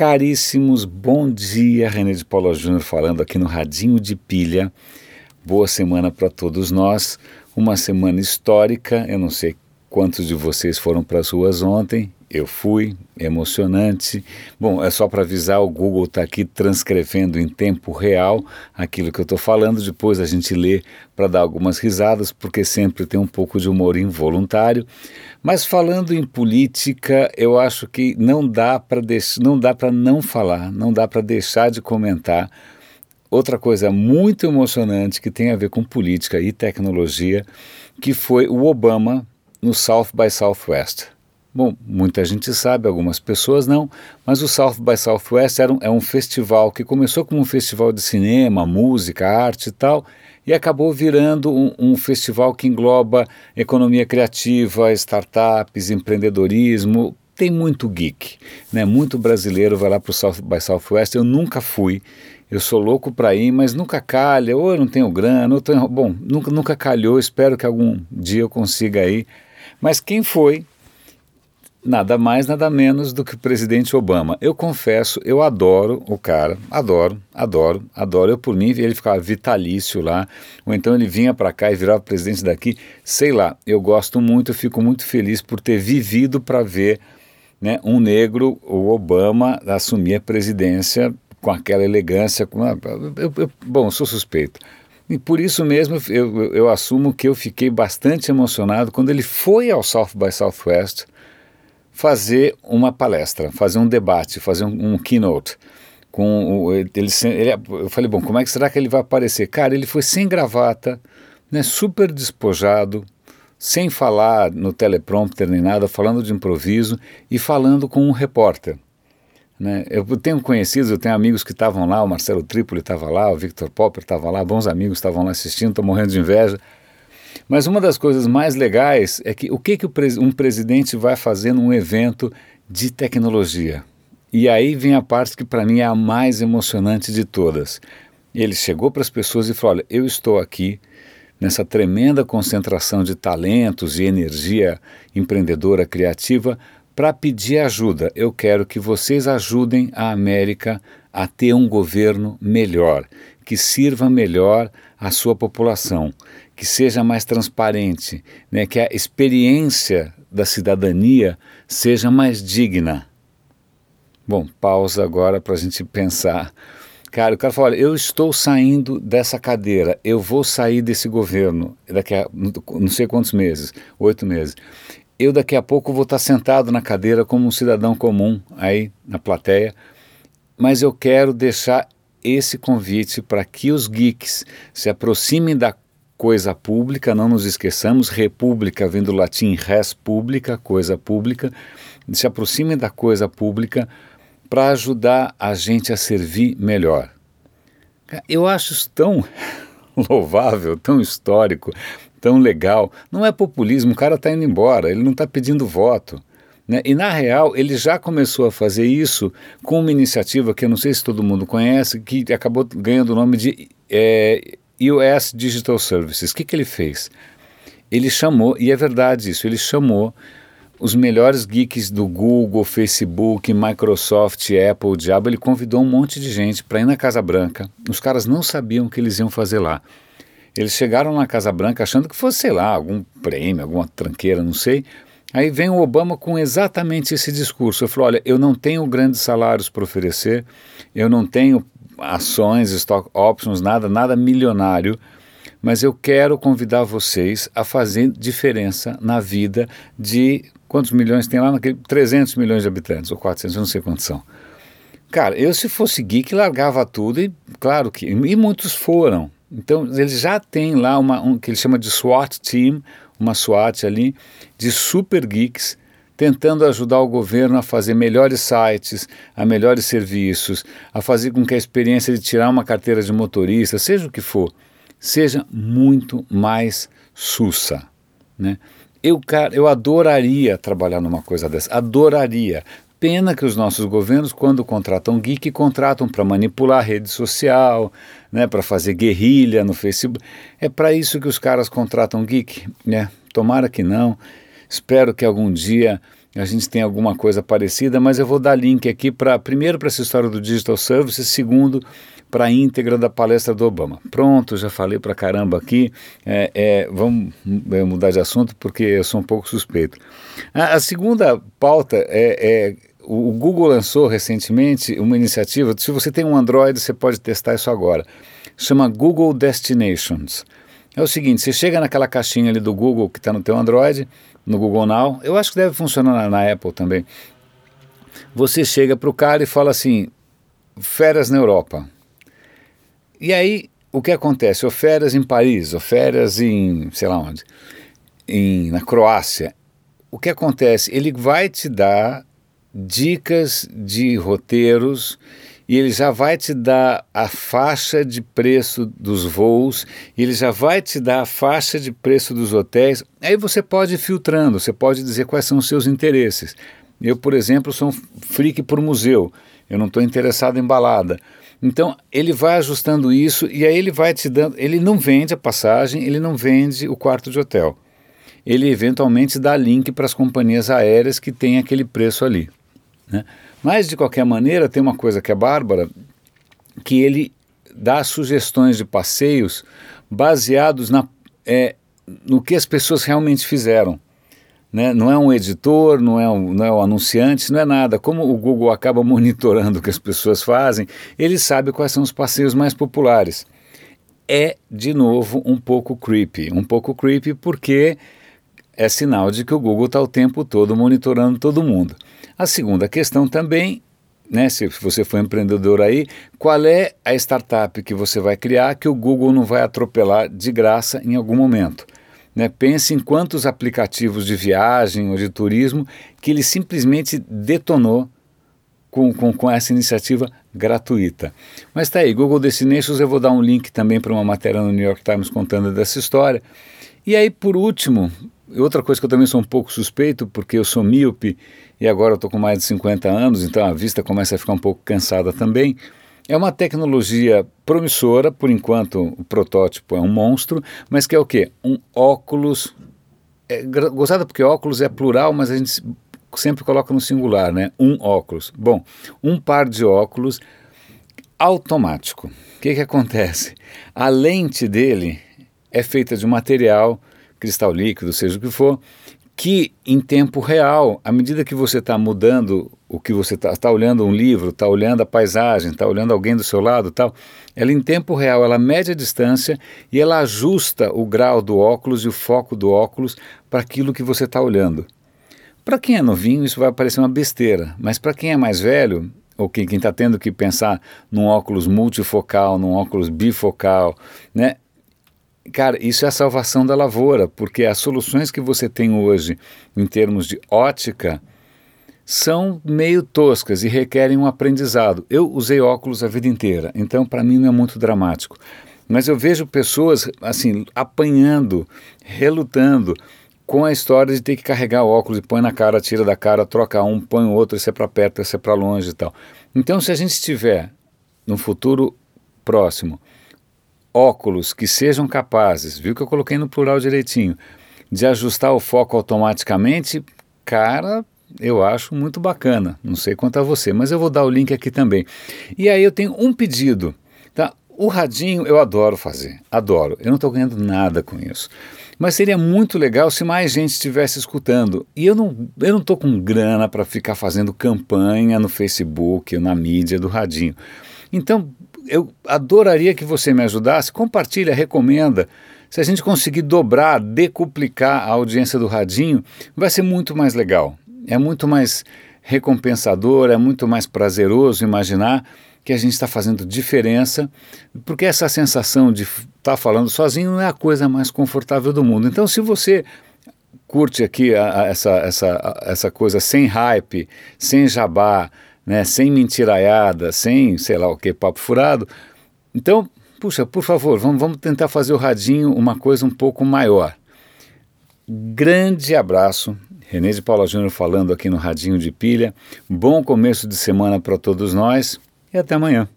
Caríssimos, bom dia. René de Paula Júnior falando aqui no Radinho de Pilha. Boa semana para todos nós. Uma semana histórica. Eu não sei quantos de vocês foram para as ruas ontem. Eu fui, emocionante. Bom, é só para avisar, o Google está aqui transcrevendo em tempo real aquilo que eu estou falando. Depois a gente lê para dar algumas risadas, porque sempre tem um pouco de humor involuntário. Mas falando em política, eu acho que não dá para não não falar, não dá para deixar de comentar outra coisa muito emocionante que tem a ver com política e tecnologia, que foi o Obama no South by Southwest. Bom, muita gente sabe, algumas pessoas não, mas o South by Southwest era um, é um festival que começou como um festival de cinema, música, arte e tal, e acabou virando um, um festival que engloba economia criativa, startups, empreendedorismo. Tem muito geek, né? muito brasileiro vai lá para o South by Southwest. Eu nunca fui, eu sou louco para ir, mas nunca calha, ou eu não tenho grana, ou tenho... bom, nunca, nunca calhou, espero que algum dia eu consiga ir. Mas quem foi nada mais, nada menos do que o presidente Obama. Eu confesso, eu adoro o cara, adoro, adoro, adoro. Eu por mim, ele ficava vitalício lá, ou então ele vinha para cá e virava presidente daqui, sei lá. Eu gosto muito, eu fico muito feliz por ter vivido para ver né, um negro, o Obama, assumir a presidência com aquela elegância. Com a, eu, eu, bom, sou suspeito. E por isso mesmo eu, eu assumo que eu fiquei bastante emocionado quando ele foi ao South by Southwest fazer uma palestra, fazer um debate, fazer um, um keynote. Com o, ele, ele, eu falei, bom, como é que será que ele vai aparecer? Cara, ele foi sem gravata, né, super despojado, sem falar no teleprompter nem nada, falando de improviso e falando com um repórter. Né? Eu tenho conhecidos, eu tenho amigos que estavam lá, o Marcelo Trípoli estava lá, o Victor Popper estava lá, bons amigos estavam lá assistindo, estou morrendo de inveja. Mas uma das coisas mais legais é que o que, que um presidente vai fazer num evento de tecnologia? E aí vem a parte que para mim é a mais emocionante de todas. Ele chegou para as pessoas e falou: Olha, eu estou aqui nessa tremenda concentração de talentos e energia empreendedora criativa para pedir ajuda. Eu quero que vocês ajudem a América a ter um governo melhor, que sirva melhor a sua população, que seja mais transparente, né, que a experiência da cidadania seja mais digna. Bom, pausa agora para a gente pensar. Cara, o cara fala: olha, eu estou saindo dessa cadeira, eu vou sair desse governo daqui a não sei quantos meses, oito meses. Eu daqui a pouco vou estar sentado na cadeira como um cidadão comum aí na plateia, mas eu quero deixar esse convite para que os geeks se aproximem da coisa pública, não nos esqueçamos, república vem do latim res pública, coisa pública, se aproximem da coisa pública para ajudar a gente a servir melhor. Eu acho isso tão louvável, tão histórico, tão legal. Não é populismo, o cara está indo embora, ele não está pedindo voto. Né? E, na real, ele já começou a fazer isso com uma iniciativa que eu não sei se todo mundo conhece, que acabou ganhando o nome de é, US Digital Services. O que, que ele fez? Ele chamou, e é verdade isso, ele chamou os melhores geeks do Google, Facebook, Microsoft, Apple, Diabo. Ele convidou um monte de gente para ir na Casa Branca. Os caras não sabiam o que eles iam fazer lá. Eles chegaram na Casa Branca achando que fosse, sei lá, algum prêmio, alguma tranqueira, não sei. Aí vem o Obama com exatamente esse discurso. Ele falou: olha, eu não tenho grandes salários para oferecer, eu não tenho ações, stock options, nada, nada milionário, mas eu quero convidar vocês a fazer diferença na vida de quantos milhões tem lá naquele 300 milhões de habitantes ou 400, eu não sei quantos são. Cara, eu se fosse geek largava tudo e claro que e muitos foram. Então eles já têm lá uma um, que ele chama de SWAT team, uma SWAT ali de super geeks tentando ajudar o governo a fazer melhores sites, a melhores serviços, a fazer com que a experiência de tirar uma carteira de motorista, seja o que for, seja muito mais sussa. Né? Eu, cara, eu adoraria trabalhar numa coisa dessa, adoraria. Pena que os nossos governos, quando contratam geek, contratam para manipular a rede social, né, para fazer guerrilha no Facebook. É para isso que os caras contratam geek, né? Tomara que não. Espero que algum dia a gente tem alguma coisa parecida, mas eu vou dar link aqui para primeiro para essa história do Digital Services, segundo para a íntegra da palestra do Obama. Pronto, já falei para caramba aqui. É, é, vamos é, mudar de assunto porque eu sou um pouco suspeito. A, a segunda pauta é, é o Google lançou recentemente uma iniciativa. Se você tem um Android, você pode testar isso agora. Chama Google Destinations. É o seguinte: você chega naquela caixinha ali do Google que está no teu Android, no Google Now. Eu acho que deve funcionar na, na Apple também. Você chega para o cara e fala assim: férias na Europa. E aí, o que acontece? Ou férias em Paris, ou férias em, sei lá onde, em, na Croácia. O que acontece? Ele vai te dar dicas de roteiros e ele já vai te dar a faixa de preço dos voos, e ele já vai te dar a faixa de preço dos hotéis. Aí você pode ir filtrando, você pode dizer quais são os seus interesses. Eu, por exemplo, sou um freak por museu, eu não estou interessado em balada. Então ele vai ajustando isso e aí ele vai te dando. Ele não vende a passagem, ele não vende o quarto de hotel. Ele eventualmente dá link para as companhias aéreas que têm aquele preço ali. Né? Mas de qualquer maneira tem uma coisa que é bárbara, que ele dá sugestões de passeios baseados na, é, no que as pessoas realmente fizeram. Né? Não é um editor, não é um, não é um anunciante, não é nada. Como o Google acaba monitorando o que as pessoas fazem, ele sabe quais são os passeios mais populares. É, de novo, um pouco creepy. Um pouco creepy porque é sinal de que o Google está o tempo todo monitorando todo mundo. A segunda questão também, né, se você for empreendedor aí, qual é a startup que você vai criar que o Google não vai atropelar de graça em algum momento? Né? Pense em quantos aplicativos de viagem ou de turismo que ele simplesmente detonou com, com, com essa iniciativa gratuita. Mas está aí, Google Destinations, eu vou dar um link também para uma matéria no New York Times contando dessa história. E aí, por último, outra coisa que eu também sou um pouco suspeito, porque eu sou míope e agora eu estou com mais de 50 anos, então a vista começa a ficar um pouco cansada também. É uma tecnologia promissora, por enquanto o protótipo é um monstro, mas que é o quê? Um óculos. É, porque óculos é plural, mas a gente sempre coloca no singular, né? Um óculos. Bom, um par de óculos automático. O que, que acontece? A lente dele é feita de um material, cristal líquido, seja o que for, que em tempo real, à medida que você está mudando o que você está tá olhando um livro, está olhando a paisagem, está olhando alguém do seu lado, tal, ela em tempo real ela mede a distância e ela ajusta o grau do óculos e o foco do óculos para aquilo que você está olhando. Para quem é novinho isso vai parecer uma besteira, mas para quem é mais velho ou quem está tendo que pensar num óculos multifocal, num óculos bifocal, né? Cara, isso é a salvação da lavoura, porque as soluções que você tem hoje em termos de ótica são meio toscas e requerem um aprendizado. Eu usei óculos a vida inteira, então para mim não é muito dramático. Mas eu vejo pessoas assim apanhando, relutando com a história de ter que carregar óculos e põe na cara, tira da cara, troca um, põe o outro, esse é para perto, esse é para longe e tal. Então, se a gente tiver no futuro próximo óculos que sejam capazes, viu que eu coloquei no plural direitinho, de ajustar o foco automaticamente, cara, eu acho muito bacana. Não sei quanto a você, mas eu vou dar o link aqui também. E aí eu tenho um pedido, tá? O radinho eu adoro fazer, adoro. Eu não estou ganhando nada com isso. Mas seria muito legal se mais gente estivesse escutando. E eu não eu não estou com grana para ficar fazendo campanha no Facebook na mídia do radinho. Então, eu adoraria que você me ajudasse. Compartilha, recomenda. Se a gente conseguir dobrar, decuplicar a audiência do Radinho, vai ser muito mais legal. É muito mais recompensador, é muito mais prazeroso imaginar que a gente está fazendo diferença, porque essa sensação de estar tá falando sozinho não é a coisa mais confortável do mundo. Então, se você curte aqui a, a, essa, essa, essa coisa sem hype, sem jabá, né, sem mentiraiada, sem sei lá o que, papo furado. Então, puxa, por favor, vamos, vamos tentar fazer o radinho uma coisa um pouco maior. Grande abraço. Renê de Paula Júnior falando aqui no Radinho de Pilha. Bom começo de semana para todos nós e até amanhã.